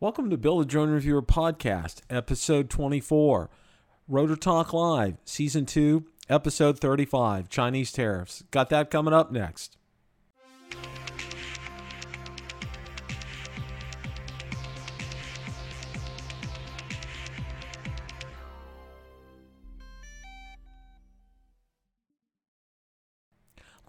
Welcome to Build a Drone Reviewer Podcast, episode 24, Rotor Talk Live, season 2, episode 35, Chinese tariffs. Got that coming up next.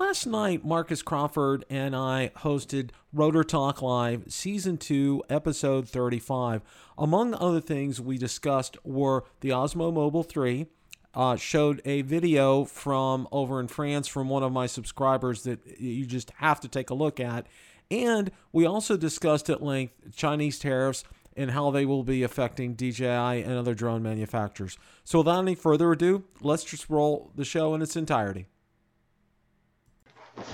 Last night, Marcus Crawford and I hosted Rotor Talk Live, Season 2, Episode 35. Among other things we discussed were the Osmo Mobile 3, uh, showed a video from over in France from one of my subscribers that you just have to take a look at. And we also discussed at length Chinese tariffs and how they will be affecting DJI and other drone manufacturers. So without any further ado, let's just roll the show in its entirety.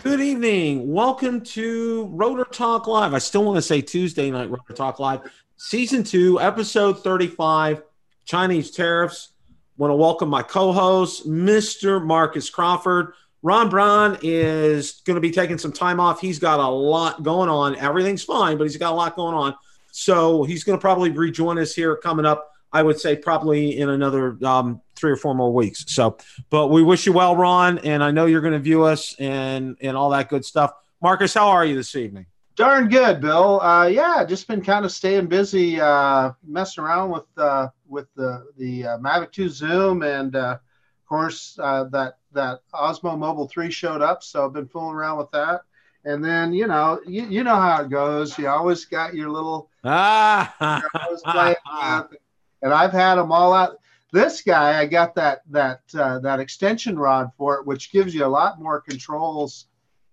Good evening. Welcome to Rotor Talk Live. I still want to say Tuesday night Rotor Talk Live, season two, episode 35, Chinese tariffs. Want to welcome my co-host, Mr. Marcus Crawford. Ron Braun is going to be taking some time off. He's got a lot going on. Everything's fine, but he's got a lot going on. So he's going to probably rejoin us here coming up I would say probably in another um, three or four more weeks. So, but we wish you well, Ron, and I know you're going to view us and and all that good stuff. Marcus, how are you this evening? Darn good, Bill. Uh, yeah, just been kind of staying busy, uh, messing around with uh, with the the uh, Mavic 2 Zoom, and uh, of course uh, that that Osmo Mobile 3 showed up, so I've been fooling around with that. And then you know you, you know how it goes. You always got your little ah. and I've had them all out. This guy, I got that that uh, that extension rod for it, which gives you a lot more controls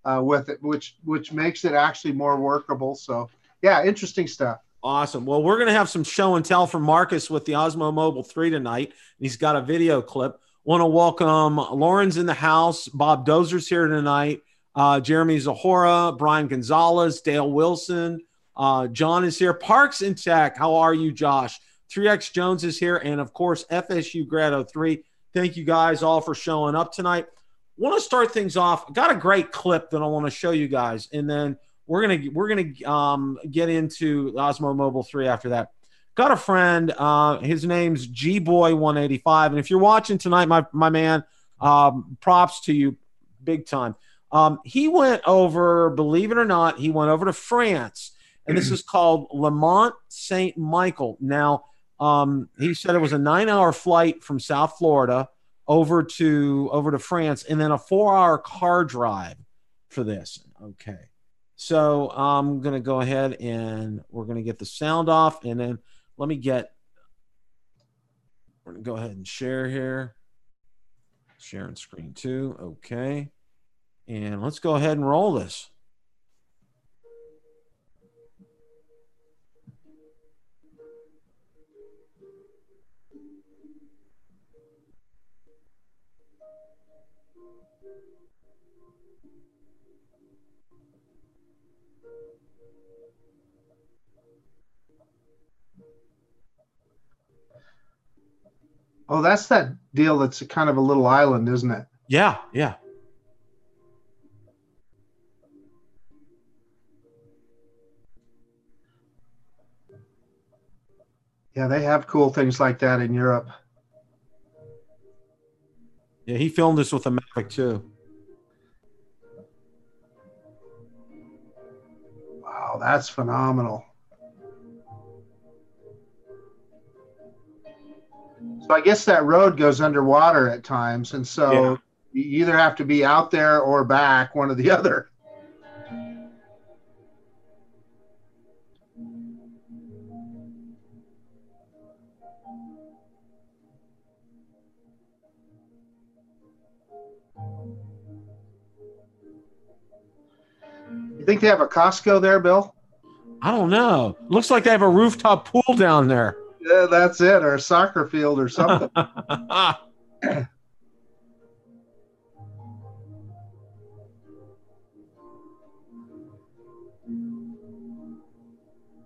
uh, with it, which which makes it actually more workable. So yeah, interesting stuff. Awesome. Well, we're going to have some show and tell from Marcus with the Osmo Mobile 3 tonight. He's got a video clip. Want to welcome Lauren's in the house. Bob Dozer's here tonight. Uh, Jeremy Zahora, Brian Gonzalez, Dale Wilson. Uh, John is here. Parks in Tech. How are you, Josh? 3X Jones is here, and of course, FSU Grad 03. Thank you guys all for showing up tonight. Want to start things off. Got a great clip that I want to show you guys, and then we're gonna we're gonna um, get into Osmo Mobile 3 after that. Got a friend. Uh, his name's G Boy 185, and if you're watching tonight, my my man, um, props to you, big time. Um, he went over, believe it or not, he went over to France, and this is called Le Mont Saint Michael. Now um, he said it was a nine-hour flight from South Florida over to over to France, and then a four-hour car drive for this. Okay, so I'm gonna go ahead and we're gonna get the sound off, and then let me get. We're gonna go ahead and share here. Sharing screen too. Okay, and let's go ahead and roll this. Oh, that's that deal that's kind of a little island, isn't it? Yeah, yeah. Yeah, they have cool things like that in Europe. Yeah, he filmed this with a Mavic 2. Wow, that's phenomenal. So I guess that road goes underwater at times, and so yeah. you either have to be out there or back, one or the other. You think they have a Costco there, Bill? I don't know. Looks like they have a rooftop pool down there. Yeah, that's it, or a soccer field or something.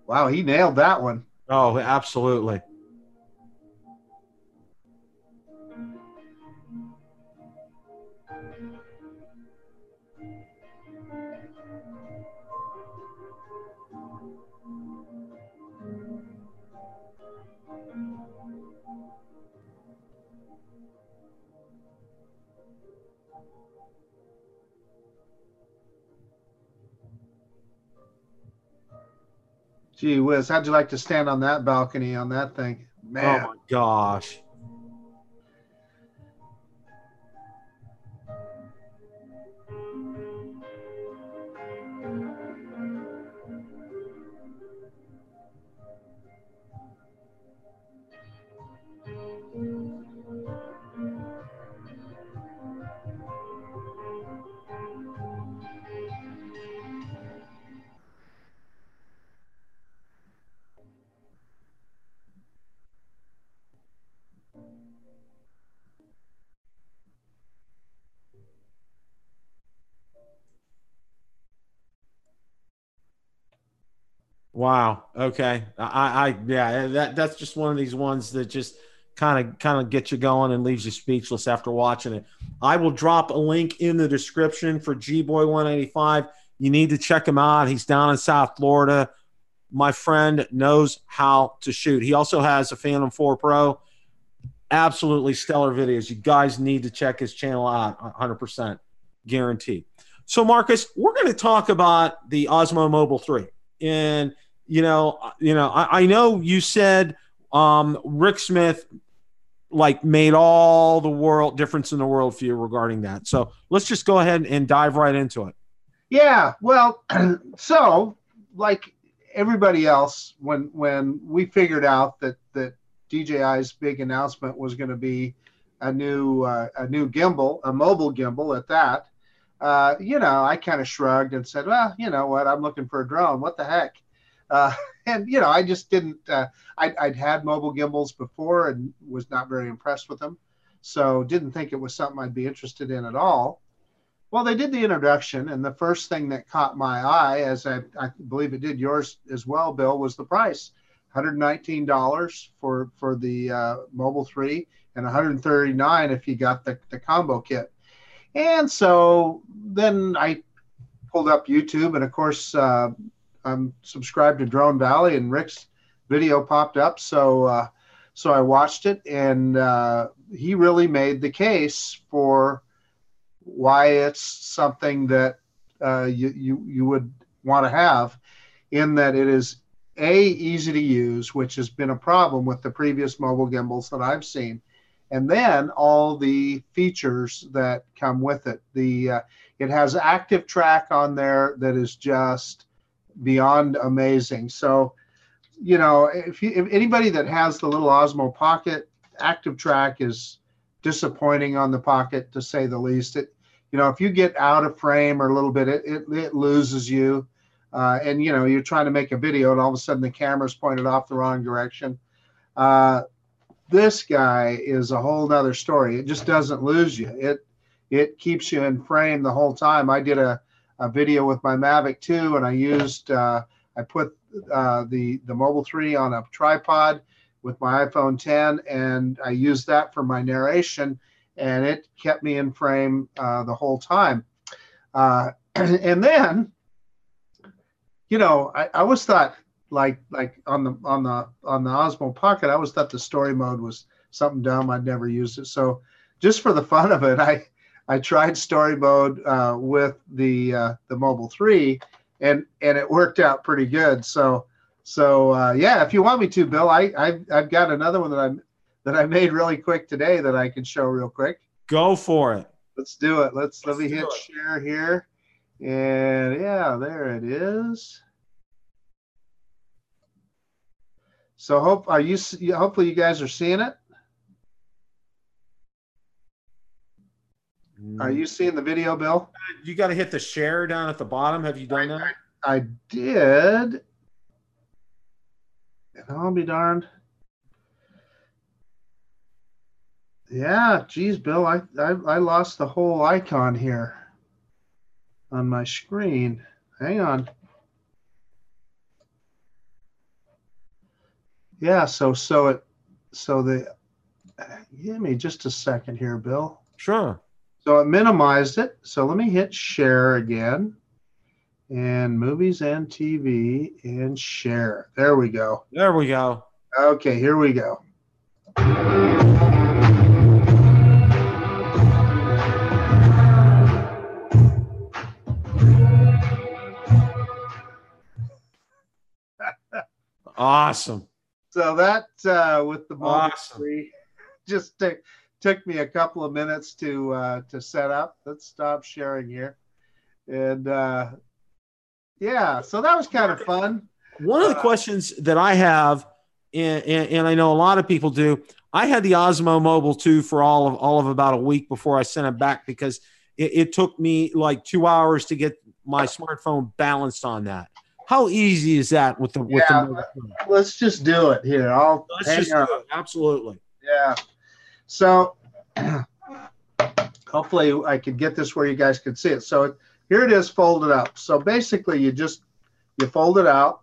wow, he nailed that one. Oh, absolutely. Gee whiz, how'd you like to stand on that balcony on that thing? Oh Man. Oh my gosh. Wow. Okay. I, I, yeah, that that's just one of these ones that just kind of kind of gets you going and leaves you speechless after watching it. I will drop a link in the description for G Boy 185. You need to check him out. He's down in South Florida. My friend knows how to shoot. He also has a Phantom 4 Pro. Absolutely stellar videos. You guys need to check his channel out 100% guaranteed. So, Marcus, we're going to talk about the Osmo Mobile 3. And you know, you know, I, I know you said um, Rick Smith like made all the world difference in the world for you regarding that. So let's just go ahead and dive right into it. Yeah, well, so like everybody else, when when we figured out that that DJI's big announcement was going to be a new uh, a new gimbal, a mobile gimbal at that, uh, you know, I kind of shrugged and said, well, you know what, I'm looking for a drone. What the heck? Uh, and you know, I just didn't. Uh, I'd, I'd, had mobile gimbals before and was not very impressed with them, so didn't think it was something I'd be interested in at all. Well, they did the introduction, and the first thing that caught my eye, as I, I believe it did yours as well, Bill, was the price. $119 for for the uh, Mobile 3 and 139 if you got the, the combo kit. And so then I pulled up YouTube, and of course, uh, I'm subscribed to Drone Valley, and Rick's video popped up, so uh, so I watched it, and uh, he really made the case for why it's something that uh, you, you you would want to have, in that it is a easy to use, which has been a problem with the previous mobile gimbals that I've seen, and then all the features that come with it. The uh, it has active track on there that is just beyond amazing. So, you know, if, you, if anybody that has the little Osmo Pocket, Active Track is disappointing on the Pocket to say the least. It, you know, if you get out of frame or a little bit, it, it, it loses you. Uh, and you know, you're trying to make a video, and all of a sudden the camera's pointed off the wrong direction. Uh, this guy is a whole nother story. It just doesn't lose you. It it keeps you in frame the whole time. I did a a video with my Mavic 2, and I used uh, I put uh, the the Mobile 3 on a tripod with my iPhone 10, and I used that for my narration, and it kept me in frame uh, the whole time. Uh, and then, you know, I, I always thought like like on the on the on the Osmo Pocket, I always thought the story mode was something dumb. I'd never used it, so just for the fun of it, I I tried story mode uh, with the uh, the Mobile Three, and and it worked out pretty good. So so uh, yeah, if you want me to, Bill, I I've, I've got another one that I'm that I made really quick today that I can show real quick. Go for it. Let's do it. Let's, Let's let me hit it. share here, and yeah, there it is. So hope are you hopefully you guys are seeing it. Are you mm. seeing the video, Bill? You got to hit the share down at the bottom. Have you done I, that? I, I did. And I'll be darned. Yeah, geez, Bill, I, I, I lost the whole icon here on my screen. Hang on. Yeah, so so it so the give me just a second here, Bill. Sure. So it minimized it. So let me hit share again and movies and TV and share. There we go. There we go. Okay, here we go. Awesome. So that uh, with the Awesome. 3 just took took me a couple of minutes to uh, to set up. Let's stop sharing here, and uh, yeah, so that was kind of fun. One of the Uh, questions that I have, and, and, and I know a lot of people do, I had the Osmo Mobile 2 for all of all of about a week before I sent it back because it, it took me like two hours to get my smartphone balanced on that. How easy is that with the with Yeah, the Mobile 2? Let's just do it here. I'll Let's hang just do it. Absolutely. Yeah. So hopefully I could get this where you guys can see it. So here it is folded up. So basically you just you fold it out.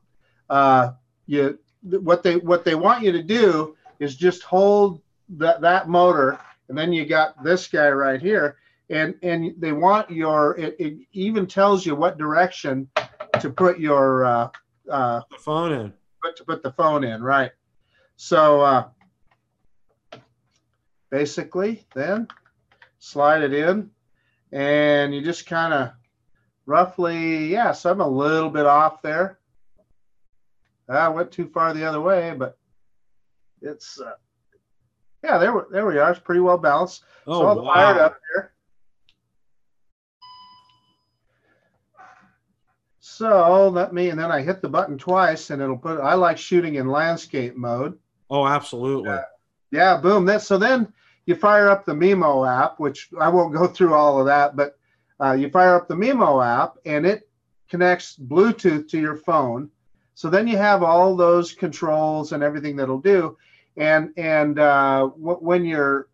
Uh, you what they what they want you to do is just hold that that motor and then you got this guy right here and and they want your it, it even tells you what direction to put your uh, uh, The phone in. put to put the phone in, right? So uh, basically, then slide it in, and you just kind of roughly, yeah. So I'm a little bit off there. I went too far the other way, but it's uh, yeah. There, we- there we are. It's pretty well balanced. Oh, so I'll fire it wow. up here. So let me, and then I hit the button twice, and it'll put. I like shooting in landscape mode. Oh, absolutely. Yeah, boom. That so then you fire up the Mimo app, which I won't go through all of that, but uh, you fire up the Mimo app, and it connects Bluetooth to your phone. So then you have all those controls and everything that'll do, and and uh, when you're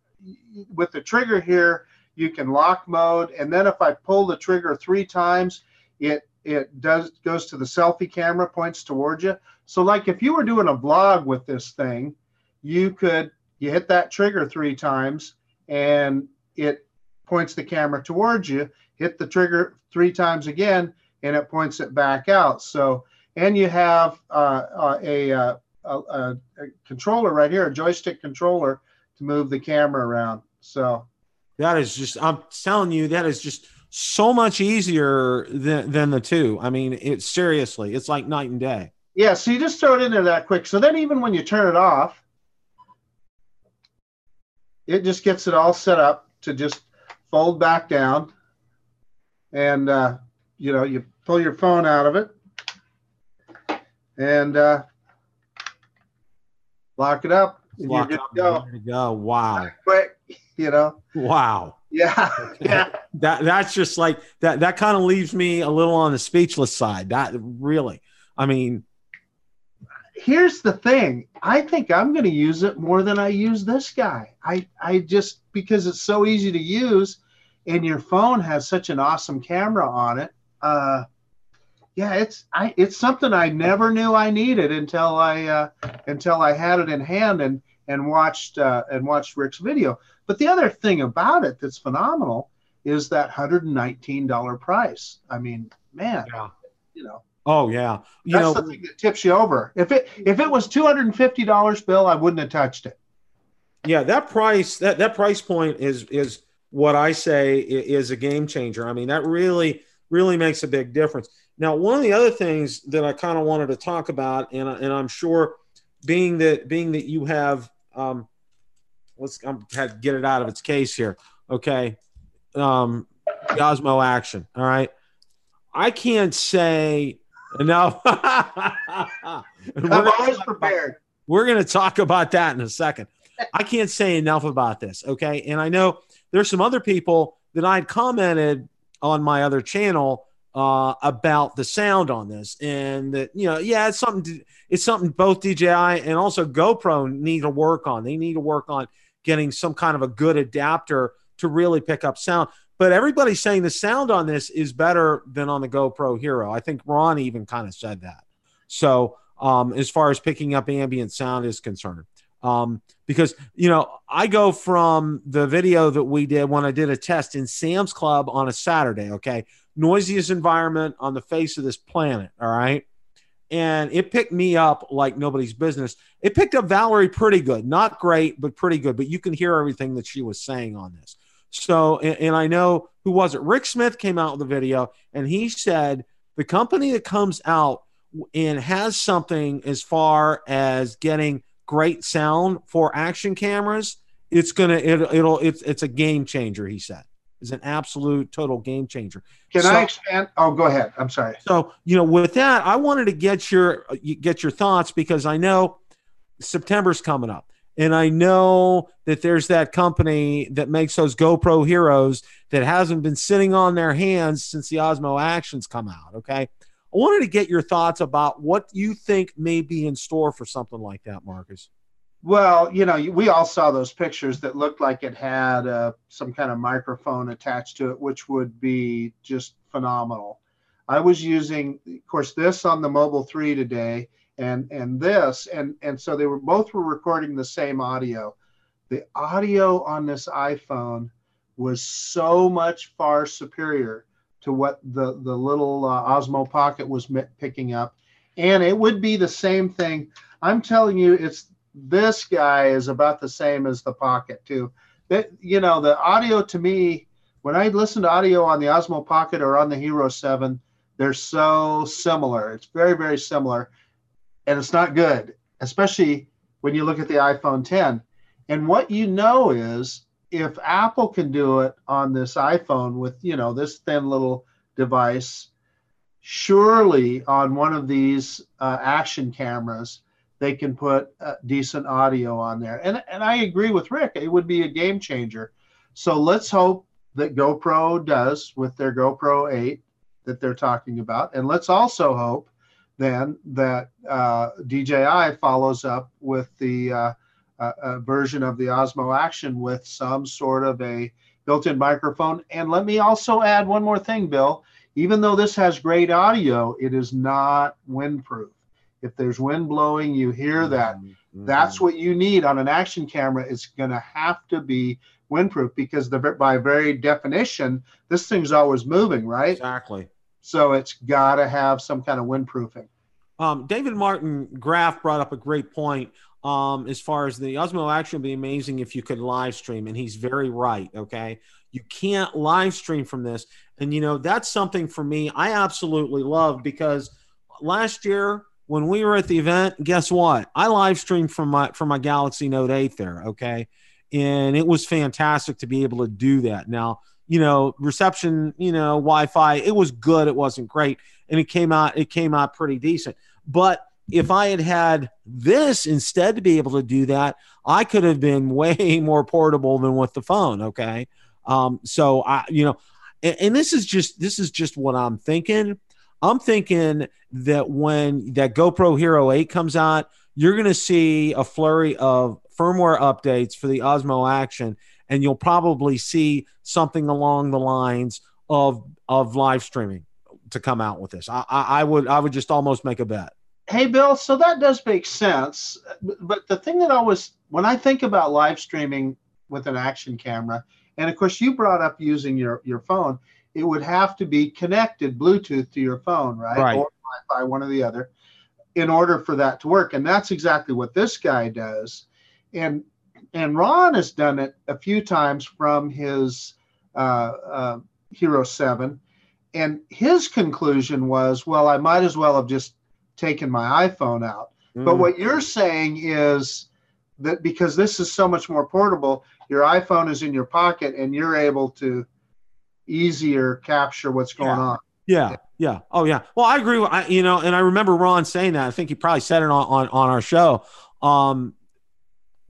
with the trigger here, you can lock mode, and then if I pull the trigger three times, it it does goes to the selfie camera, points towards you. So like if you were doing a vlog with this thing, you could you hit that trigger three times and it points the camera towards you. Hit the trigger three times again and it points it back out. So and you have uh, uh, a, uh, a, a, a controller right here, a joystick controller to move the camera around. So That is just, I'm telling you, that is just so much easier than, than the two. I mean, it's seriously, it's like night and day. Yeah, so you just throw it in there that quick. So then even when you turn it off, it just gets it all set up to just fold back down. And uh, you know, you pull your phone out of it and uh, lock it up. And Lock you're good to go. to go. Wow. Quick, you know. Wow. Yeah. Yeah. That that's just like that that kind of leaves me a little on the speechless side. That really. I mean, here's the thing. I think i'm going to use it more than i use this guy. I i just because it's so easy to use and your phone has such an awesome camera on it uh yeah it's i it's something i never knew i needed until i uh until i had it in hand and and watched uh and watched rick's video. But the other thing about it that's phenomenal is that $119 price. I mean man Yeah. you know oh yeah. You that's know, the thing that tips you over. If it if it was two hundred and fifty dollars, Bill, I wouldn't have touched it. yeah, that price that that price point is is what I say is a game changer. I mean, that really really makes a big difference. Now, one of the other things that I kind of wanted to talk about, and and I'm sure, being that being that you have, um, let's I'm had get it out of its case here. Okay, um, Action. All right, I can't say enough. I'm always prepared. We're going to talk about that in a second. I can't say enough about this. Okay. And I know there's some other people that I'd commented on my other channel uh, about the sound on this. And that, you know, yeah, it's something, it's something both DJI and also GoPro need to work on. They need to work on getting some kind of a good adapter to really pick up sound. But everybody's saying the sound on this is better than on the GoPro Hero. I think Ron even kind of said that. So, um, as far as picking up ambient sound is concerned, um, because you know, I go from the video that we did when I did a test in Sam's Club on a Saturday. Okay, noisiest environment on the face of this planet. All right. And it picked me up like nobody's business. It picked up Valerie pretty good, not great, but pretty good. But you can hear everything that she was saying on this. So, and, and I know who was it? Rick Smith came out with a video and he said the company that comes out and has something as far as getting great sound for action cameras, it's gonna it, it'll it's it's a game changer. He said is an absolute total game changer. Can so, I expand? Oh, go ahead. I'm sorry. So you know, with that, I wanted to get your get your thoughts because I know September's coming up. And I know that there's that company that makes those GoPro heroes that hasn't been sitting on their hands since the Osmo Actions come out. Okay. I wanted to get your thoughts about what you think may be in store for something like that, Marcus. Well, you know, we all saw those pictures that looked like it had uh, some kind of microphone attached to it, which would be just phenomenal. I was using, of course, this on the Mobile 3 today, and and this and and so they were both were recording the same audio. The audio on this iphone was so much far superior to what the the little uh, osmo pocket was picking up. And it would be the same thing. I'm telling you it's this guy is about the same as the pocket too. That you know the audio to me when i listen to audio on the osmo pocket or on the hero 7 they're so similar. It's very very similar and it's not good, especially when you look at the iPhone 10. And what you know is if Apple can do it on this iPhone with, you know, this thin little device, surely on one of these uh, action cameras, they can put uh, decent audio on there. And, and I agree with Rick, it would be a game changer. So let's hope that GoPro does with their GoPro 8 that they're talking about. And let's also hope then that uh, DJI follows up with the uh, uh, version of the Osmo Action with some sort of a built-in microphone. And let me also add one more thing, Bill. Even though this has great audio, it is not windproof. If there's wind blowing, you hear that. Mm-hmm. That's what you need on an action camera. It's going to have to be windproof because the, by very definition, this thing's always moving, right? Exactly. So it's got to have some kind of windproofing. Um, David Martin Graf brought up a great point um, as far as the Osmo Action would be amazing if you could live stream, and he's very right. Okay, you can't live stream from this, and you know that's something for me I absolutely love because last year when we were at the event, guess what? I live streamed from my from my Galaxy Note 8 there. Okay, and it was fantastic to be able to do that. Now you know, reception, you know, Wi-Fi, it was good. It wasn't great, and it came out. It came out pretty decent. But if I had had this instead to be able to do that, I could have been way more portable than with the phone. Okay, um, so I, you know, and, and this is just this is just what I'm thinking. I'm thinking that when that GoPro Hero 8 comes out, you're going to see a flurry of firmware updates for the Osmo Action and you'll probably see something along the lines of of live streaming to come out with this. I, I, I would I would just almost make a bet. Hey Bill, so that does make sense. But the thing that always when I think about live streaming with an action camera, and of course you brought up using your your phone, it would have to be connected Bluetooth to your phone, right? Right. Or Wi-Fi, one or the other, in order for that to work. And that's exactly what this guy does. And and Ron has done it a few times from his uh, uh, Hero 7. And his conclusion was, well, I might as well have just taken my iPhone out. Mm. But what you're saying is that because this is so much more portable, your iPhone is in your pocket and you're able to easier capture what's going yeah. on. Yeah, yeah. Oh, yeah. Well, I agree. With, I, you know, and I remember Ron saying that. I think he probably said it on, on, on our show. Um,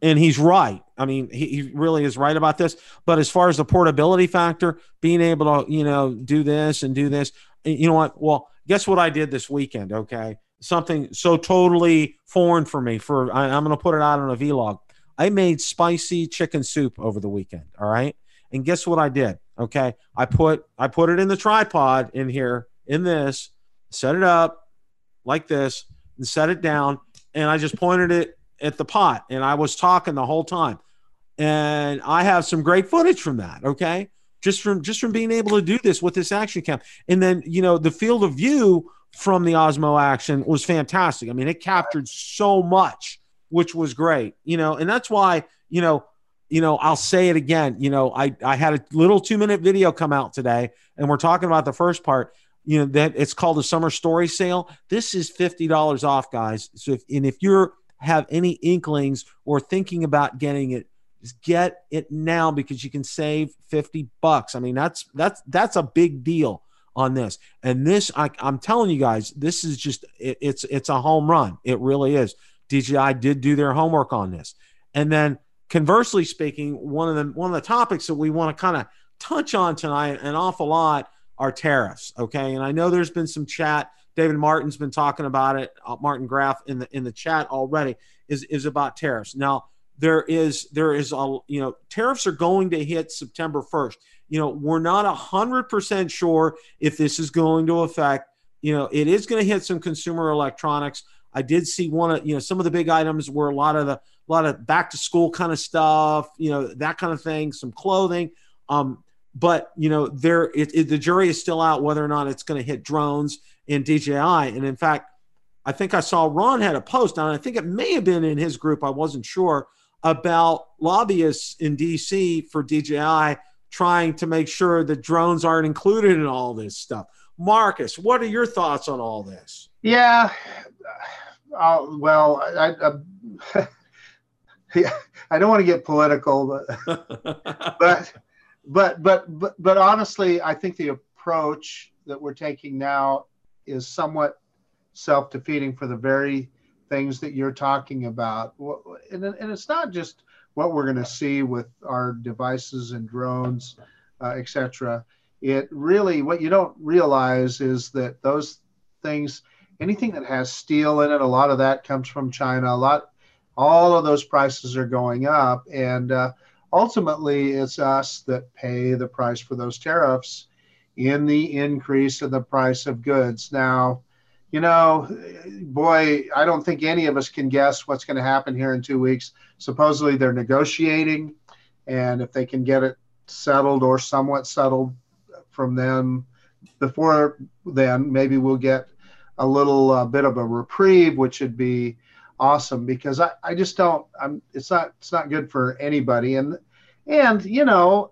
and he's right. I mean, he, he really is right about this. But as far as the portability factor, being able to, you know, do this and do this, you know what? Well, guess what I did this weekend? Okay. Something so totally foreign for me. For I, I'm going to put it out on a vlog. I made spicy chicken soup over the weekend. All right. And guess what I did? Okay. I put I put it in the tripod in here in this, set it up like this, and set it down. And I just pointed it at the pot and I was talking the whole time. And I have some great footage from that, okay? Just from just from being able to do this with this action cam. And then, you know, the field of view from the Osmo action was fantastic. I mean, it captured so much, which was great. You know, and that's why, you know, you know, I'll say it again. You know, I I had a little two minute video come out today, and we're talking about the first part. you know that it's called the summer story sale. This is fifty dollars off, guys. So if and if you're have any inklings or thinking about getting it, get it now because you can save 50 bucks. I mean, that's that's that's a big deal on this. And this, I, am telling you guys, this is just it, it's it's a home run. It really is. DJI did do their homework on this. And then conversely speaking, one of the one of the topics that we want to kind of touch on tonight an awful lot are tariffs. Okay, and I know there's been some chat. David Martin's been talking about it. Uh, Martin Graf in the in the chat already is is about tariffs. Now there is there is a you know tariffs are going to hit September 1st. You know we're not a hundred percent sure if this is going to affect. You know it is going to hit some consumer electronics. I did see one of you know some of the big items were a lot of the a lot of back to school kind of stuff. You know that kind of thing. Some clothing. Um, but you know there it, it, the jury is still out whether or not it's going to hit drones and DJI. And in fact, I think I saw Ron had a post on. I think it may have been in his group. I wasn't sure about lobbyists in DC for DJI trying to make sure that drones aren't included in all this stuff. Marcus, what are your thoughts on all this? Yeah, uh, well, I, I, I don't want to get political, but, but, but, but, but, but honestly, I think the approach that we're taking now is somewhat self-defeating for the very things that you're talking about. And, and it's not just what we're going to see with our devices and drones, uh, etc. It really, what you don't realize is that those things, anything that has steel in it, a lot of that comes from China. A lot, all of those prices are going up. And uh, ultimately, it's us that pay the price for those tariffs in the increase of the price of goods. Now, you know, boy, I don't think any of us can guess what's going to happen here in two weeks. Supposedly they're negotiating, and if they can get it settled or somewhat settled from them before then, maybe we'll get a little uh, bit of a reprieve, which would be awesome because I, I just don't I'm it's not it's not good for anybody and and you know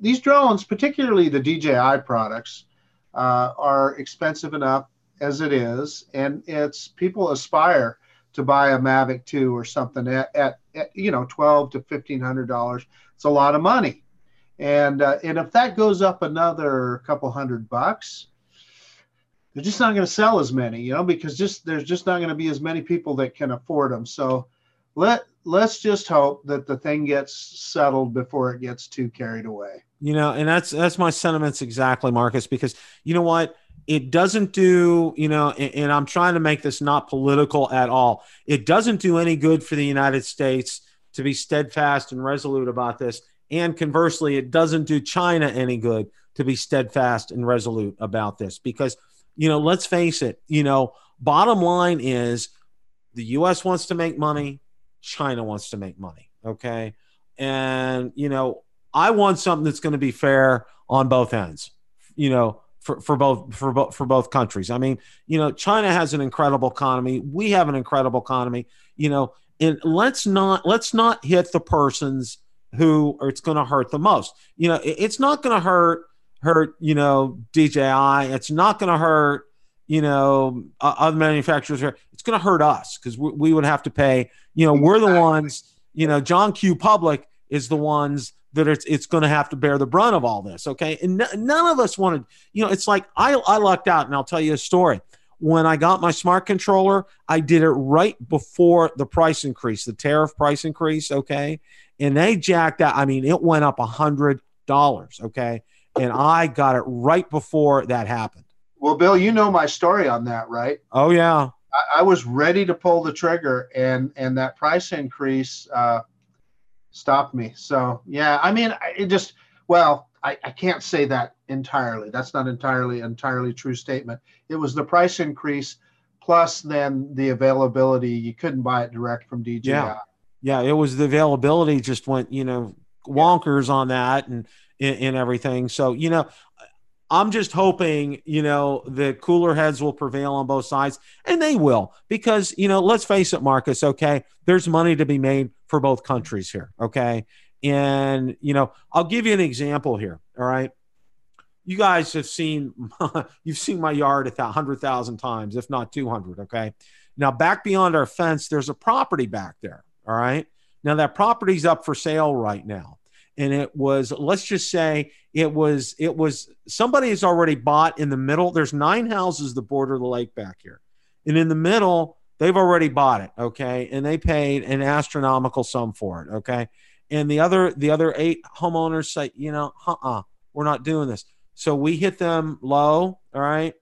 these drones particularly the DJI products uh, are expensive enough as it is, and it's people aspire to buy a Mavic 2 or something at, at, at you know twelve to fifteen hundred dollars. It's a lot of money, and uh, and if that goes up another couple hundred bucks, they're just not going to sell as many, you know, because just there's just not going to be as many people that can afford them. So let let's just hope that the thing gets settled before it gets too carried away. You know, and that's that's my sentiments exactly, Marcus, because you know what it doesn't do, you know, and, and, I'm trying to make this not political at all. It doesn't do any good for the United States to be steadfast and resolute about this. And conversely, it doesn't do China any good to be steadfast and resolute about this because, you know, let's face it, you know, bottom line is the US wants to make money, China wants to make money. Okay. And, you know, I want something that's going to be fair on both ends. You know, for, for both for both for both countries. I mean, you know, China has an incredible economy. We have an incredible economy. You know, and let's not let's not hit the persons who it's going to hurt the most. You know, it's not going to hurt hurt you know DJI. It's not going to hurt you know other manufacturers here. It's going to hurt us because we, we would have to pay. You know, we're the ones. You know, John Q. Public is the ones that it's it's going to have to bear the brunt of all this. Okay, and n- none of us wanted. You know, it's like I I lucked out, and I'll tell you a story. When I got my smart controller, I did it right before the price increase, the tariff price increase. Okay, and they jacked out. I mean, it went up a hundred dollars. Okay, and I got it right before that happened. Well, Bill, you know my story on that, right? Oh yeah. I, I was ready to pull the trigger, and and that price increase. Uh, stopped me. So yeah, I mean, it just well, I, I can't say that entirely. That's not entirely entirely true statement. It was the price increase plus then the availability. You couldn't buy it direct from DJI. Yeah, yeah, it was the availability just went you know wonkers on that and and everything. So you know, I'm just hoping, you know, the cooler heads will prevail on both sides, and they will, because, you know, let's face it, Marcus, okay, there's money to be made for both countries here, okay? And, you know, I'll give you an example here, all right? you guys have seen you've seen my yard a hundred thousand times, if not two hundred. Okay, now back beyond our fence, there's a property back there. All right, now that property's up for sale right now, and it was let's just say it was it was somebody has already bought in the middle. There's nine houses that border the lake back here, and in the middle they've already bought it. Okay, and they paid an astronomical sum for it. Okay, and the other the other eight homeowners say, you know, uh-uh, we're not doing this. So we hit them low. All right.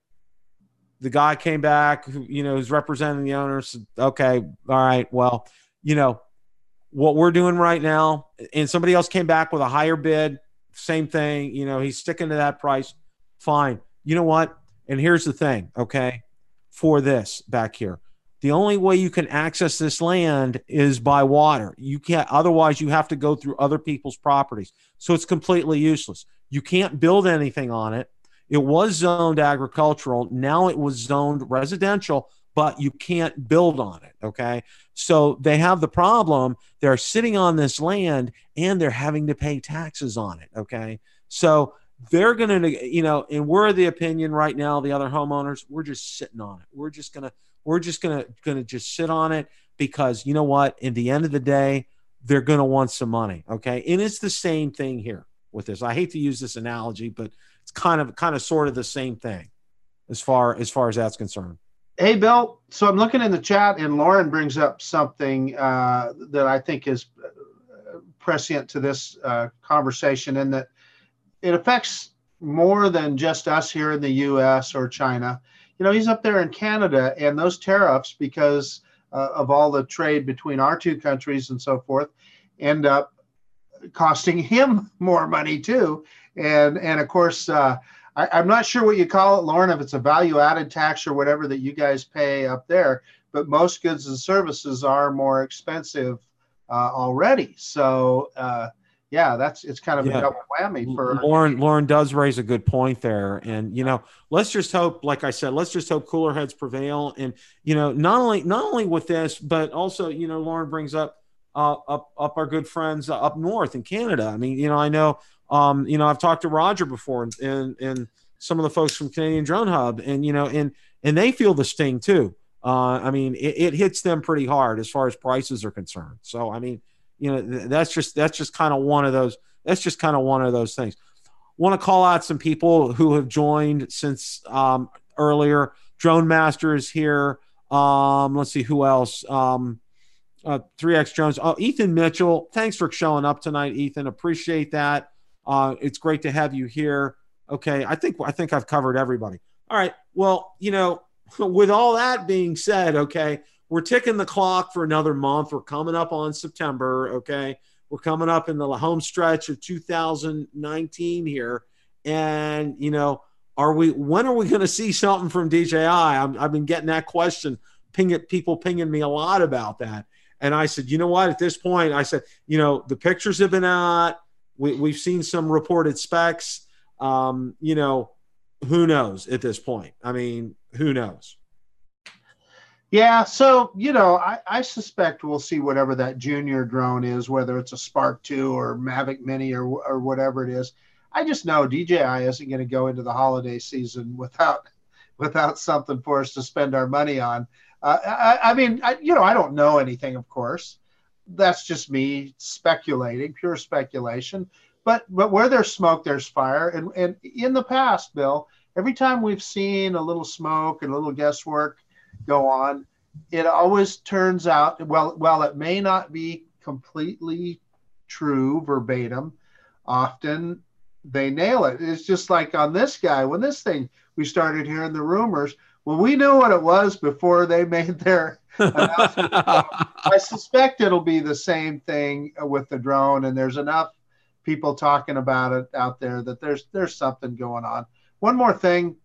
The guy came back, you know, who's representing the owners. Okay, all right. Well, you know, what we're doing right now, and somebody else came back with a higher bid, same thing. You know, he's sticking to that price. Fine. You know what? And here's the thing, okay, for this back here. The only way you can access this land is by water. You can't, otherwise, you have to go through other people's properties. So it's completely useless. You can't build anything on it. It was zoned agricultural. Now it was zoned residential, but you can't build on it. Okay. So they have the problem. They're sitting on this land and they're having to pay taxes on it. Okay. So they're going to, you know, and we're the opinion right now, the other homeowners, we're just sitting on it. We're just going to, we're just gonna gonna just sit on it because you know what? In the end of the day, they're gonna want some money. Okay, and it's the same thing here with this. I hate to use this analogy, but it's kind of kind of sort of the same thing as far as far as that's concerned. Hey, Bill. So I'm looking in the chat, and Lauren brings up something uh, that I think is uh, prescient to this uh, conversation, and that it affects more than just us here in the U.S. or China you know, he's up there in Canada, and those tariffs, because uh, of all the trade between our two countries and so forth, end up costing him more money too. And and of course, uh, I, am not sure what you call it, Lauren, if it's a value added tax or whatever that you guys pay up there. But most goods and services are more expensive uh, already. So uh, yeah, that's it's kind of yeah. a double whammy for Lauren. Lauren does raise a good point there, and you know, let's just hope, like I said, let's just hope cooler heads prevail, and you know, not only not only with this, but also, you know, Lauren brings up uh, up up our good friends uh, up north in Canada. I mean, you know, I know, um, you know, I've talked to Roger before, and and, and some of the folks from Canadian Drone Hub, and you know, and and they feel the sting too. Uh, I mean, it, it hits them pretty hard as far as prices are concerned. So, I mean you know that's just that's just kind of one of those that's just kind of one of those things. Want to call out some people who have joined since um, earlier. Drone master is here. Um, let's see who else. Um, uh, 3x jones. Oh ethan mitchell. Thanks for showing up tonight ethan. Appreciate that uh, it's great to have you here okay i think i think i've covered everybody all right well you know with all that being said okay we're ticking the clock for another month. We're coming up on September. Okay. We're coming up in the home stretch of 2019 here. And, you know, are we, when are we going to see something from DJI? i have been getting that question, ping people pinging me a lot about that. And I said, you know what, at this point, I said, you know, the pictures have been out. We, we've seen some reported specs. Um, you know, who knows at this point? I mean, who knows? Yeah, so you know, I, I suspect we'll see whatever that junior drone is, whether it's a Spark Two or Mavic Mini or or whatever it is. I just know DJI isn't going to go into the holiday season without without something for us to spend our money on. Uh, I, I, mean, I, you know, I don't know anything, of course. That's just me speculating, pure speculation. But but where there's smoke, there's fire. And and in the past, Bill, every time we've seen a little smoke and a little guesswork go on, it always turns out well. While it may not be completely true verbatim, often they nail it. It's just like on this guy when this thing we started hearing the rumors. Well, we knew what it was before they made their. I suspect it'll be the same thing with the drone, and there's enough people talking about it out there that there's there's something going on. One more thing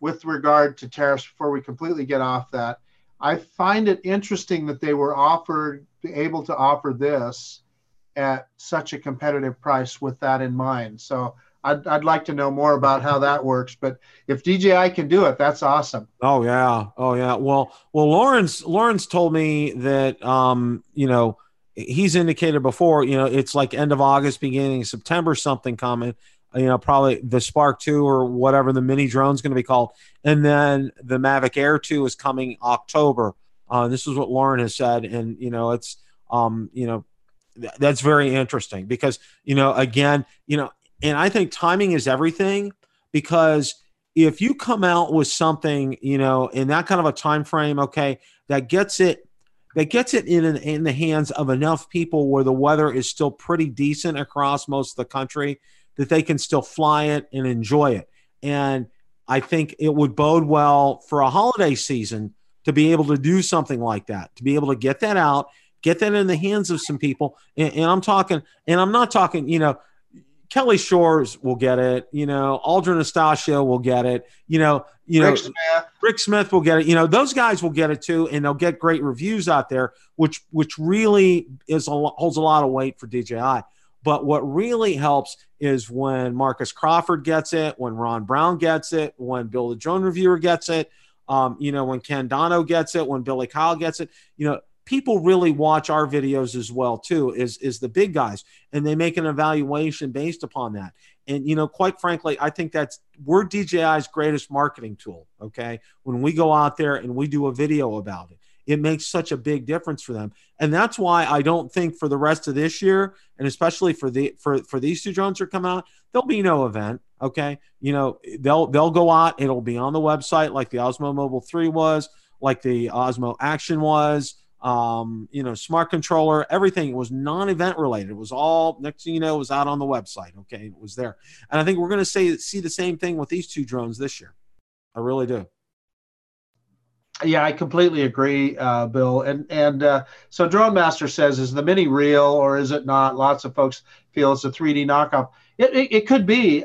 with regard to tariffs before we completely get off that. I find it interesting that they were offered, able to offer this at such a competitive price with that in mind. So I'd, I'd like to know more about how that works. But if DJI can do it, that's awesome. Oh yeah, oh yeah. Well, well, Lawrence Lawrence told me that um, you know he's indicated before. You know, it's like end of August, beginning of September, something coming. you know, probably the Spark 2 or whatever the mini drone is going to be called. And then the Mavic Air 2 is coming October. Uh, this is what Lauren has said. And, you know, it's, um, you know, that's very interesting because, you know, again, you know, and I think timing is everything because if you come out with something, you know, in that kind of a time frame, okay, that gets it that gets it in in the hands of enough people where the weather is still pretty decent across most of the country that they can still fly it and enjoy it. And I think it would bode well for a holiday season to be able to do something like that, to be able to get that out, get that in the hands of some people. And, and I'm talking, and I'm not talking, you know, Kelly Shores will get it. You know, Aldrin Estaccio will get it. You know, you know, Rick Smith. Rick Smith will get it. You know, those guys will get it too, and they'll get great reviews out there, which which really is a, holds a lot of weight for DJI. But what really helps is when Marcus Crawford gets it, when Ron Brown gets it, when Bill the Drone Reviewer gets it, um, you know, when Ken Dono gets it, when Billy Kyle gets it, you know, people really watch our videos as well too is is the big guys and they make an evaluation based upon that. And you know quite frankly i think that's we're dji's greatest marketing tool okay? When we go out there and we do a video about it it makes such a big difference for them. And that's why i don't think for the rest of this year and especially for the for for these two drones are coming out there'll be no event okay? You know they'll they'll go out it'll be on the website like the osmo mobile 3 was like the osmo action was um, you know, smart controller, everything It was non-event related. It was all next thing you know, it was out on the website. Okay, it was there, and I think we're going to say see the same thing with these two drones this year. I really do. Yeah, I completely agree, uh, Bill. And and uh, so Drone Master says, is the Mini real or is it not? Lots of folks feel it's a 3D knockoff. It, it, it could be.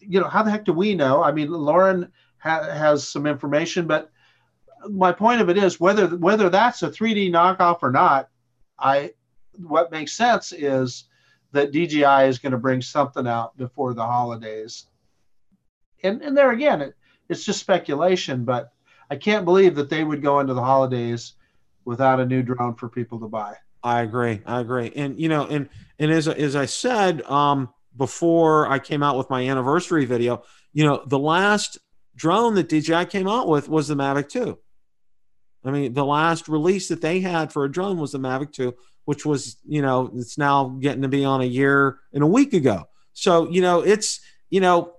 You know, how the heck do we know? I mean, Lauren ha- has some information, but my point of it is whether whether that's a 3D knockoff or not, I what makes sense is that DJI is going to bring something out before the holidays. And and there again, it, it's just speculation, but I can't believe that they would go into the holidays without a new drone for people to buy. I agree. I agree. And you know, and and as as I said um, before, I came out with my anniversary video. You know, the last drone that DJI came out with was the Mavic 2. I mean, the last release that they had for a drone was the Mavic 2, which was, you know, it's now getting to be on a year and a week ago. So, you know, it's, you know,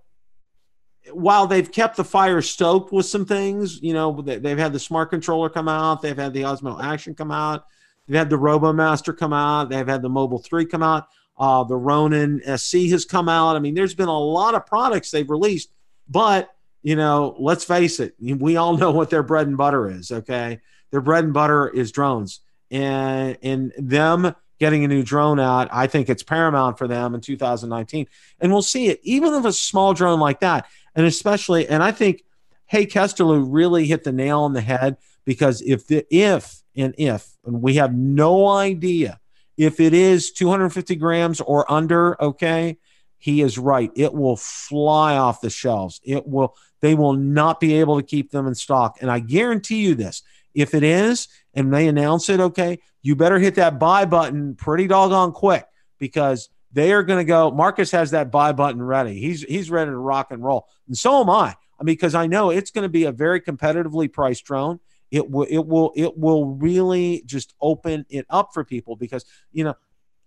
while they've kept the fire stoked with some things, you know, they've had the smart controller come out, they've had the Osmo Action come out, they've had the RoboMaster come out, they've had the Mobile 3 come out, uh, the Ronin SC has come out. I mean, there's been a lot of products they've released, but you know, let's face it, we all know what their bread and butter is, okay? Their bread and butter is drones. And and them getting a new drone out, I think it's paramount for them in 2019. And we'll see it, even if a small drone like that. And especially, and I think Haye Kesteloo really hit the nail on the head because if the if and if, and we have no idea if it is 250 grams or under, okay, he is right. It will fly off the shelves. It will they will not be able to keep them in stock. And I guarantee you this if it is and they announce it, okay, you better hit that buy button pretty doggone quick because they are going to go. Marcus has that buy button ready. He's he's ready to rock and roll, and so am I. I mean, because I know it's going to be a very competitively priced drone. It will it will it will really just open it up for people because you know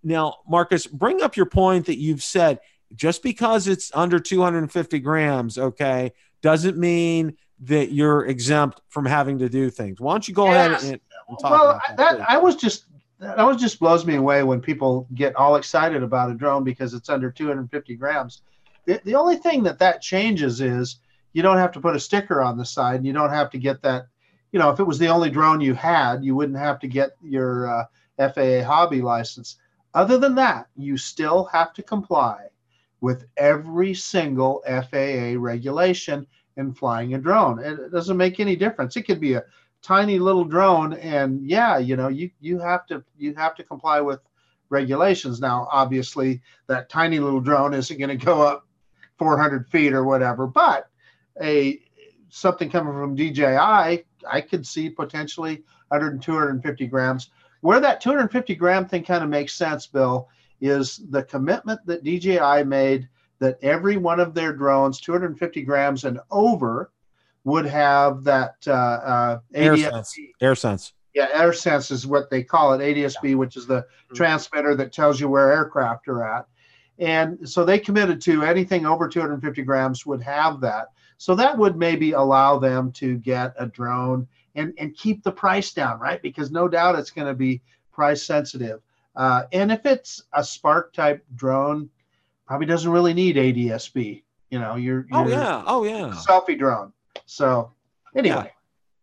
now Marcus, bring up your point that you've said just because it's under 250 grams, okay, doesn't mean that you're exempt from having to do things. Why don't you go yes. ahead and, and talk well, about that? that I was just that was just blows me away when people get all excited about a drone because it's under 250 grams. The, the only thing that that changes is you don't have to put a sticker on the side. And You don't have to get that. You know, if it was the only drone you had, you wouldn't have to get your uh, FAA hobby license. Other than that, you still have to comply with every single FAA regulation in flying a drone. It doesn't make any difference. It could be a tiny little drone, and yeah, you know, you you have to you have to comply with regulations. Now, obviously, that tiny little drone isn't going to go up 400 feet or whatever, but a something coming from DJI, I could see potentially 100 and 250 grams. Where that 250 gram thing kind of makes sense, Bill, is the commitment that DJI made that every one of their drones, 250 grams and over, would have that uh, uh, AirSense. AirSense. Yeah, AirSense is what they call it, ADSB, yeah. which is the mm-hmm. transmitter that tells you where aircraft are at. And so they committed to anything over 250 grams would have that. So that would maybe allow them to get a drone and, and keep the price down, right? Because no doubt it's going to be price sensitive. Uh, and if it's a Spark type drone, probably doesn't really need ADSB. You know, you're, oh, you're oh yeah, oh yeah, selfie drone. So anyway. Yeah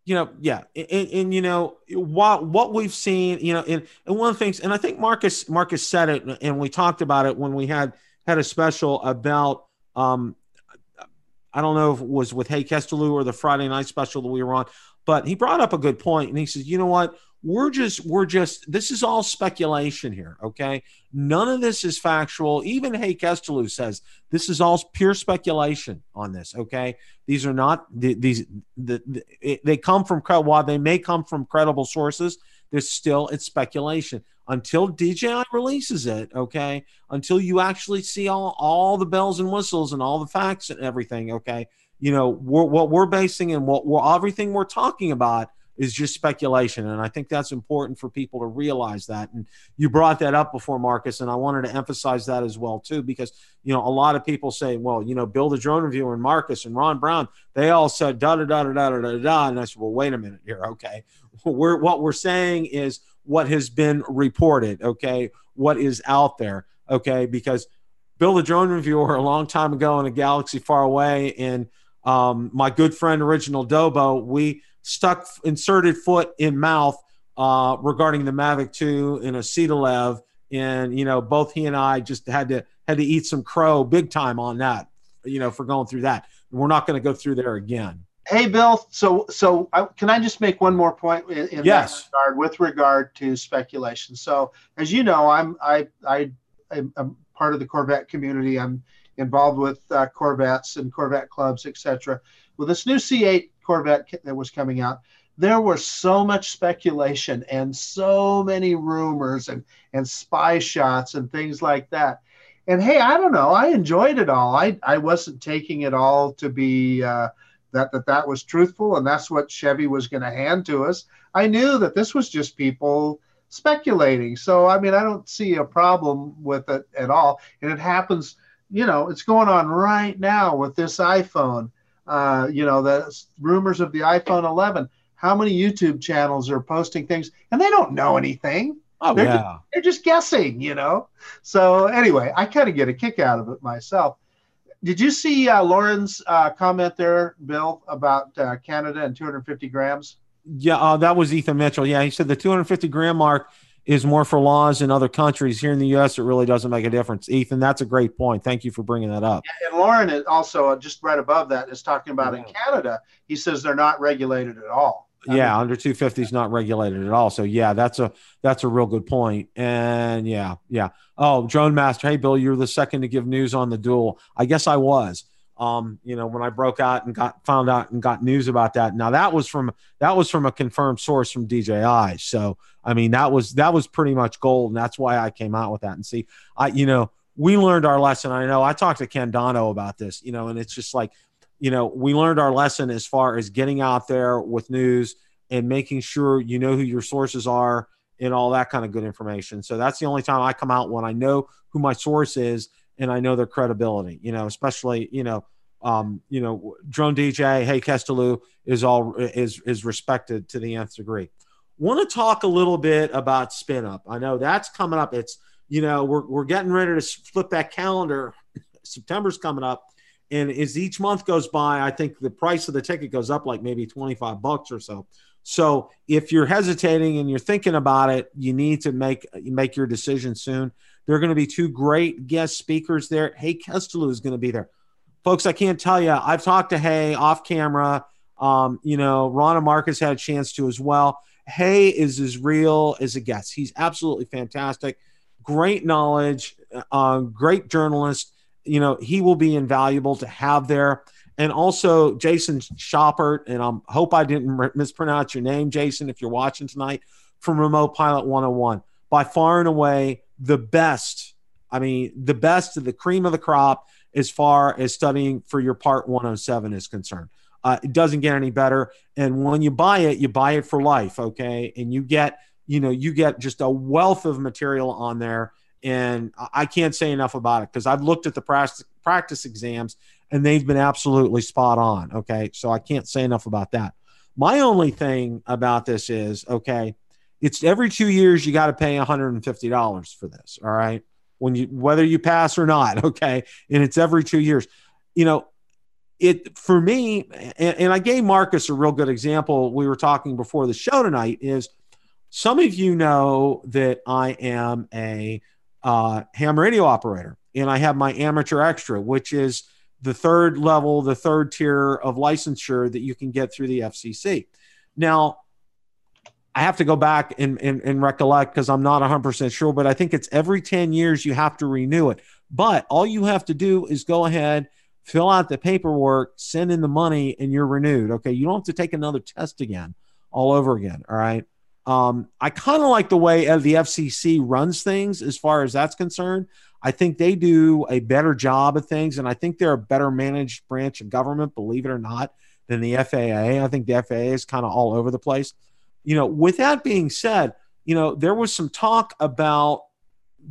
you know, yeah, and, and, you know what what we've seen, you know, and, and one of the things, and I think Marcus Marcus said it, and we talked about it when we had had a special about, um, I don't know if it was with Haye Kesteloo or the Friday night special that we were on, but he brought up a good point, and he says, you know what, we're just we're just this is all speculation here okay? None of this is factual. Even Haye Kesteloo says this is all pure speculation on this okay? These are not these the, the, they come from while they may come from credible sources there's still it's speculation. Until DJI releases it okay? Until you actually see all all the bells and whistles and all the facts and everything okay? You know we're, what we're basing and what we're everything we're talking about is just speculation. And I think that's important for people to realize that. And you brought that up before, Marcus, and I wanted to emphasize that as well, too, because, you know, a lot of people say, well, you know, Bill the Drone Reviewer and Marcus and Ron Brown, they all said da da da da da da da. And I said, well, wait a minute here. Okay. We're, what we're saying is what has been reported. Okay. What is out there. Okay. Because Bill the Drone Reviewer a long time ago in a galaxy far away and um, my good friend Original Dobo, we stuck inserted foot in mouth uh, regarding the Mavic 2 and a Cetalev, and you know both he and I just had to had to eat some crow big time on that, you know, for going through that. we're not going to go through there again. Hey, Bill. So, so I, can I just make one more point in, in yes. that regard with regard to speculation? So, as you know, I'm I I I'm part of the Corvette community. I'm involved with uh, Corvettes and Corvette clubs, etc. Well, this new C8 Corvette that was coming out, there was so much speculation and so many rumors and and spy shots and things like that. And hey, I don't know, I enjoyed it all. I I wasn't taking it all to be uh, that that that was truthful and that's what Chevy was going to hand to us. I knew that this was just people speculating. So I mean, I don't see a problem with it at all. And it happens, you know, it's going on right now with this iPhone uh, you know, the rumors of the iPhone 11. How many YouTube channels are posting things and they don't know anything? Oh, they're yeah. Just, they're just guessing, you know? So, anyway, I kind of get a kick out of it myself. Did you see uh, Lauren's uh, comment there, Bill, about uh, Canada and 250 grams? Yeah, uh, that was Ethan Mitchell. Yeah, he said the 250 gram mark is more for laws in other countries. Here in the U.S., it really doesn't make a difference. Ethan, that's a great point. Thank you for bringing that up. And Lauren is also uh, just right above that is talking about yeah. in Canada. He says they're not regulated at all. I yeah, mean, under 250 is not regulated at all. So yeah, that's a that's a real good point. And yeah, yeah. Oh, Drone Master. Hey, Bill, you're the second to give news on the Dual. I guess I was um, you know, when I broke out and got found out and got news about that. Now that was from that was from a confirmed source from DJI. So I mean that was that was pretty much gold, and that's why I came out with that. And see, I you know we learned our lesson. I know I talked to Ken Dono about this, you know, and it's just like, you know, we learned our lesson as far as getting out there with news and making sure you know who your sources are and all that kind of good information. So that's the only time I come out when I know who my source is and I know their credibility. You know, especially you know, um, you know, drone DJ, Haye Kesteloo is all is is respected to the nth degree. Want to talk a little bit about spin up? I know that's coming up. It's you know we're we're getting ready to flip that calendar. September's coming up, and as each month goes by, I think the price of the ticket goes up like maybe twenty five bucks or so. So if you're hesitating and you're thinking about it, you need to make make your decision soon. There are going to be two great guest speakers there. Haye Kesteloo is going to be there. Folks, I can't tell you. I've talked to Haye off camera. Um, you know, Ron and Marcus had a chance to as well. Haye is as real as it gets. He's absolutely fantastic. Great knowledge, uh, great journalist. You know, he will be invaluable to have there. And also Jason Schappert, and I hope I didn't mispronounce your name, Jason, if you're watching tonight, from Remote Pilot 101. By far and away, the best. I mean, the best of the cream of the crop. as far as studying for your Part 107 is concerned. Uh, it doesn't get any better. And when you buy it, you buy it for life, okay? And you get, you know, you get just a wealth of material on there. And I can't say enough about it because I've looked at the practice, practice exams and they've been absolutely spot on, okay? So I can't say enough about that. My only thing about this is, okay, it's every two years you got to pay $150 for this, all right? When you whether you pass or not, okay? And it's every two years. You know, it for me, and, and I gave Marcus a real good example. We were talking before the show tonight. Is some of you know that I am a uh, ham radio operator, and I have my amateur extra, which is the third level, the third tier of licensure that you can get through the FCC. Now, I have to go back and, and, and recollect because I'm not 100% sure, but I think it's every 10 years you have to renew it. But all you have to do is go ahead fill out the paperwork, send in the money, and you're renewed. Okay. You don't have to take another test again, all over again. All right. Um, I kind of like the way the FCC runs things as far as that's concerned. I think they do a better job of things, and I think they're a better managed branch of government, believe it or not, than the FAA. I think the FAA is kind of all over the place. You know, with that being said, you know, there was some talk about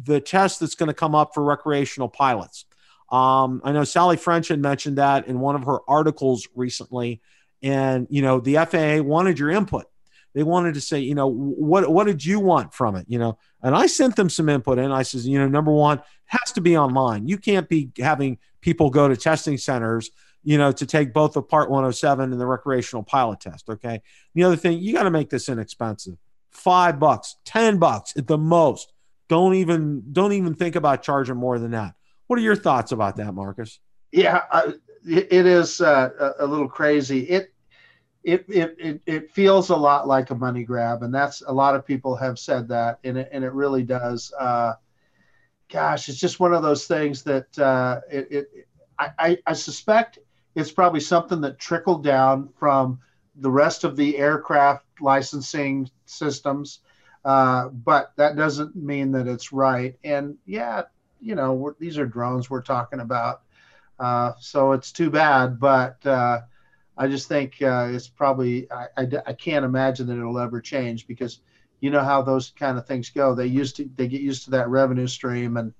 the test that's going to come up for recreational pilots. Um, I know Sally French had mentioned that in one of her articles recently, and you know the FAA wanted your input. They wanted to say, you know, what what did you want from it, you know? And I sent them some input, and I says, you know, number one has to be online. You can't be having people go to testing centers, you know, to take both the Part 107 and the recreational pilot test. Okay. The other thing, you got to make this inexpensive. Five bucks, ten bucks at the most. Don't even don't even think about charging more than that. What are your thoughts about that, Marcus? Yeah, I, it is uh, a little crazy. It, it it it it feels a lot like a money grab, and that's a lot of people have said that, and it and it really does. Uh, gosh, it's just one of those things that uh, it, it I, I suspect it's probably something that trickled down from the rest of the aircraft licensing systems, uh, but that doesn't mean that it's right. And yeah, you know, these are drones we're talking about. Uh, so it's too bad, but uh, I just think uh, it's probably, I, I, I, can't imagine that it'll ever change because you know how those kind of things go. They used to, they get used to that revenue stream and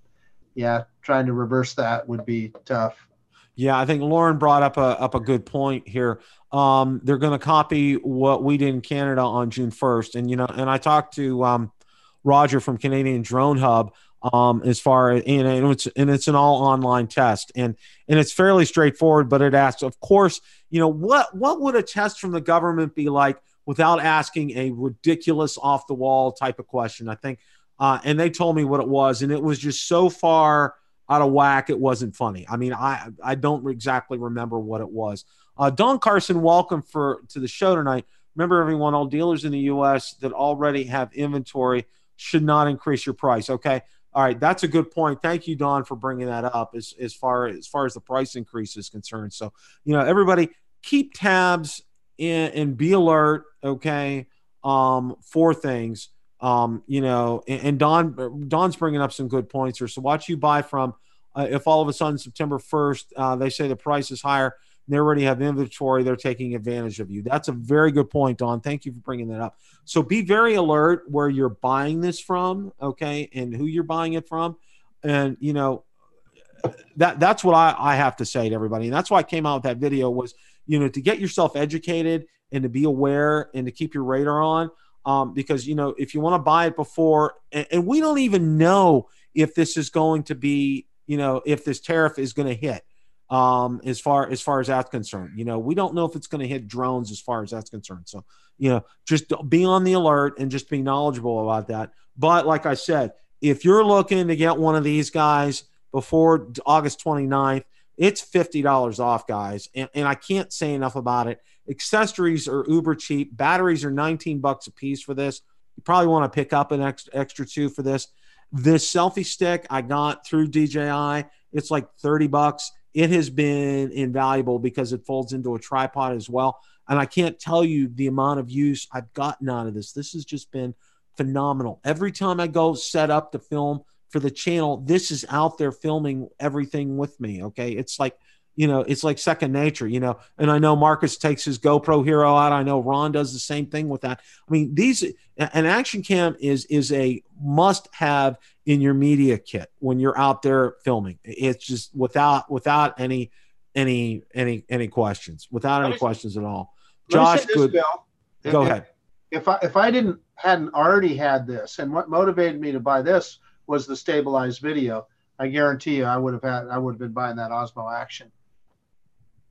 yeah, trying to reverse that would be tough. Yeah, I think Lauren brought up a up a good point here. Um, they're going to copy what we did in Canada on June first, and you know, and I talked to um, Roger from Canadian Drone Hub um, as far as and, it's and it's an all online test and and it's fairly straightforward but it asks of course you know what what would a test from the government be like without asking a ridiculous off the wall type of question i think uh, and they told me what it was and it was just so far out of whack it wasn't funny i mean i i don't exactly remember what it was uh, don carson welcome for to the show tonight remember everyone all dealers in the us that already have inventory should not increase your price okay all right, that's a good point. Thank you, Don, for bringing that up as, as far as far as the price increase is concerned. So, you know, everybody keep tabs and, and be alert, okay, um, for things. Um, you know, and, Don Don's bringing up some good points here. So, watch you buy from. Uh, if all of a sudden September first, uh, they say the price is higher, they already have inventory, they're taking advantage of you. That's a very good point, Don. Thank you for bringing that up. So be very alert where you're buying this from, okay, and who you're buying it from. And, you know, that that's what I, I have to say to everybody. And that's why I came out with that video was, you know, to get yourself educated and to be aware and to keep your radar on. Um, because, you know, if you want to buy it before, and, and we don't even know if this is going to be, you know, if this tariff is going to hit um, as far as far as that's concerned. You know, we don't know if it's going to hit drones as far as that's concerned. So, you know, just be on the alert and just be knowledgeable about that. But like I said, if you're looking to get one of these guys before August 29th, it's $50 off, guys. And, and I can't say enough about it. Accessories are uber cheap. Batteries are 19 bucks a piece for this. You probably want to pick up an extra, extra two for this. This selfie stick I got through DJI, it's like 30 bucks it has been invaluable because it folds into a tripod as well. And I can't tell you the amount of use I've gotten out of this. This has just been phenomenal. Every time I go set up to film for the channel, this is out there filming everything with me. Okay. It's like, you know, it's like second nature, you know. And I know Marcus takes his GoPro Hero out. I know Ron does the same thing with that. I mean, these an action cam is is a must have in your media kit when you're out there filming. It's just without without any any any any questions, without any questions at all. Josh, this. Bill, go if, ahead. If I if I didn't hadn't already had this, and what motivated me to buy this was the stabilized video. I guarantee you, I would have had I would have been buying that Osmo Action.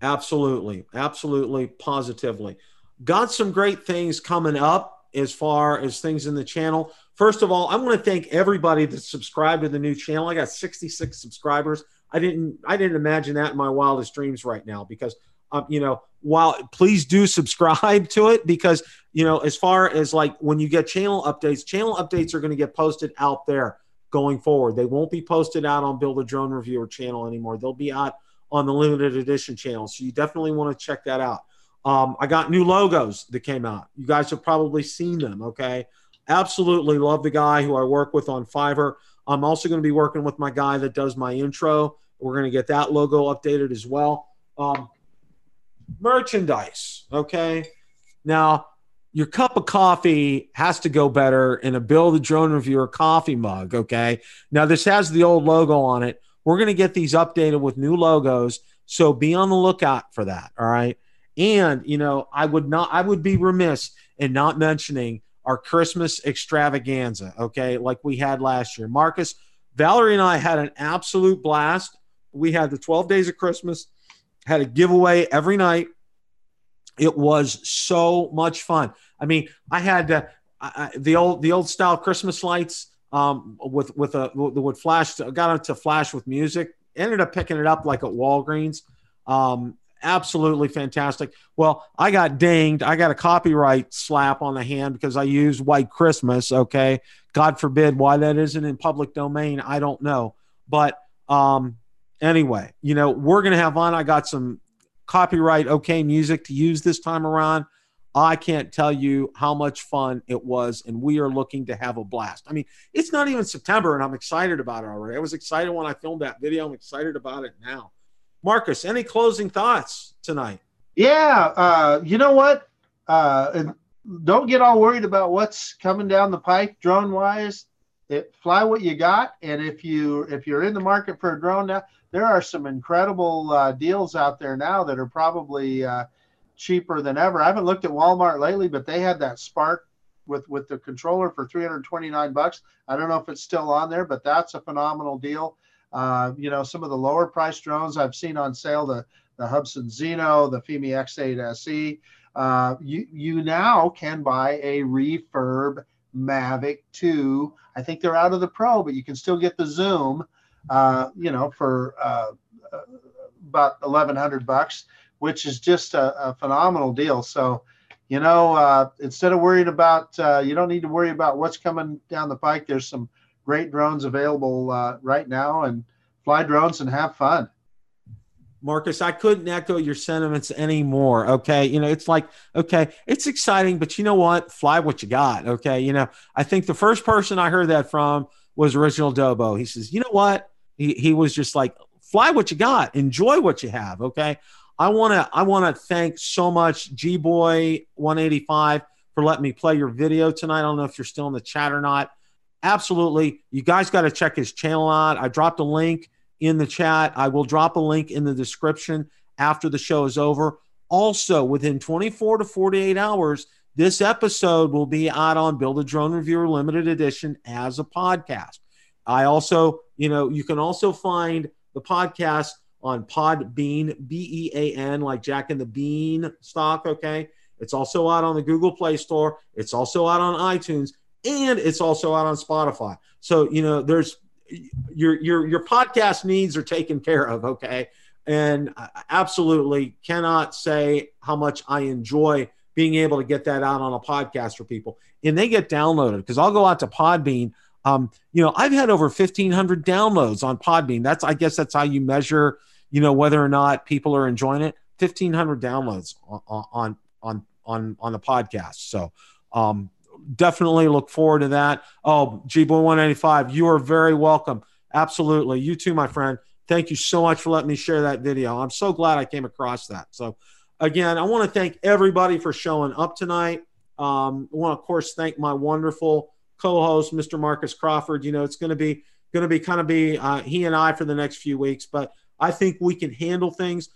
Absolutely. Absolutely. Positively. Got some great things coming up as far as things in the channel. First of all, I want to thank everybody that subscribed to the new channel. I got 66 subscribers. I didn't I didn't imagine that in my wildest dreams right now because um, you know, while please do subscribe to it because you know, as far as like when you get channel updates, channel updates are going to get posted out there going forward. They won't be posted out on Bill the Drone Reviewer channel anymore. They'll be out on the limited edition channel. So you definitely want to check that out. Um, I got new logos that came out. You guys have probably seen them. Okay. Absolutely love the guy who I work with on Fiverr. I'm also going to be working with my guy that does my intro. We're going to get that logo updated as well. Um, merchandise. Okay. Now, your cup of coffee has to go better in a Bill the Drone Reviewer coffee mug. Okay. Now, this has the old logo on it. We're going to get these updated with new logos. So be on the lookout for that. All right. And, you know, I would not, I would be remiss in not mentioning our Christmas extravaganza. Okay. Like we had last year. Marcus, Valerie, and I had an absolute blast. We had the 12 days of Christmas, had a giveaway every night. It was so much fun. I mean, I had uh, I, the old the old style Christmas lights um, with with a would flash got into flash with music. Ended up picking it up like at Walgreens. Um, absolutely fantastic. Well, I got dinged. I got a copyright slap on the hand because I used White Christmas. Okay, God forbid why that isn't in public domain. I don't know, but um, anyway, you know we're gonna have on. I got some copyright okay music to use this time around. I can't tell you how much fun it was, and we are looking to have a blast. I mean, it's not even September, and I'm excited about it already. I was excited when I filmed that video. I'm excited about it now. Marcus, any closing thoughts tonight? Yeah, uh, you know what? Uh, don't get all worried about what's coming down the pike drone wise. It, fly what you got, and if you if you're in the market for a drone now, there are some incredible uh, deals out there now that are probably uh, cheaper than ever. I haven't looked at Walmart lately, but they had that Spark with with the controller for 329 bucks. I don't know if it's still on there, but that's a phenomenal deal. Uh, you know, some of the lower price drones I've seen on sale, the the Hubsan Zino, the Fimi X8 SE. Uh, you you now can buy a refurb Mavic 2. I think they're out of the Pro, but you can still get the Zoom. Uh, you know, for uh, uh, about 1,100 bucks which is just a, a phenomenal deal. So, you know, uh, instead of worrying about, uh, you don't need to worry about what's coming down the pike. There's some great drones available uh, right now, and fly drones and have fun. Marcus, I couldn't echo your sentiments anymore. Okay. You know, it's like, okay, it's exciting, but you know what? Fly what you got. Okay. You know, I think the first person I heard that from was Original Dobo. He says, you know what? He, he was just like, fly what you got, enjoy what you have. Okay. I want to I want to thank so much G Boy 185 for letting me play your video tonight. I don't know if you're still in the chat or not. Absolutely, you guys got to check his channel out. I dropped a link in the chat. I will drop a link in the description after the show is over. Also, within 24 to 48 hours, this episode will be out on Bill the Drone Reviewer Limited Edition as a podcast. I also, you know, you can also find the podcast on Podbean, B E A N, like Jack and the Bean stock. Okay. It's also out on the Google Play Store. It's also out on iTunes, and it's also out on Spotify. So you know, there's your your your podcast needs are taken care of. Okay, and I absolutely cannot say how much I enjoy being able to get that out on a podcast for people, and they get downloaded because I'll go out to Podbean. Um, you know, I've had over 1,500 downloads on Podbean. That's, I guess, that's how you measure you know whether or not people are enjoying it 1500 downloads on on on on, the podcast so um definitely look forward to that. Oh, G Boy 185, you are very welcome. Absolutely. You too, my friend. Thank you so much for letting me share that video. I'm so glad I came across that. So, again, I want to thank everybody for showing up tonight. Um, I want to, of course, thank my wonderful co-host, Mr. Marcus Crawford. You know, it's going to be going to be kind of be uh, he and I for the next few weeks, but I think we can handle things.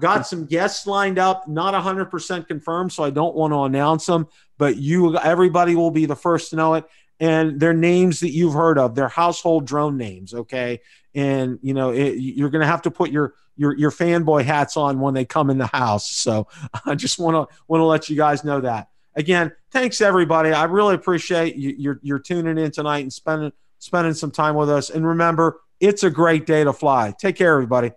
Got some guests lined up, not 100% confirmed, so I don't want to announce them, but you, everybody will be the first to know it. And they're names that you've heard of. They're household drone names, okay? And you know, it, you're going to have to put your your your fanboy hats on when they come in the house. So I just want to want to let you guys know that. Again, thanks everybody. I really appreciate you, you're you're tuning in tonight and spending spending some time with us. And remember, it's a great day to fly. Take care, everybody.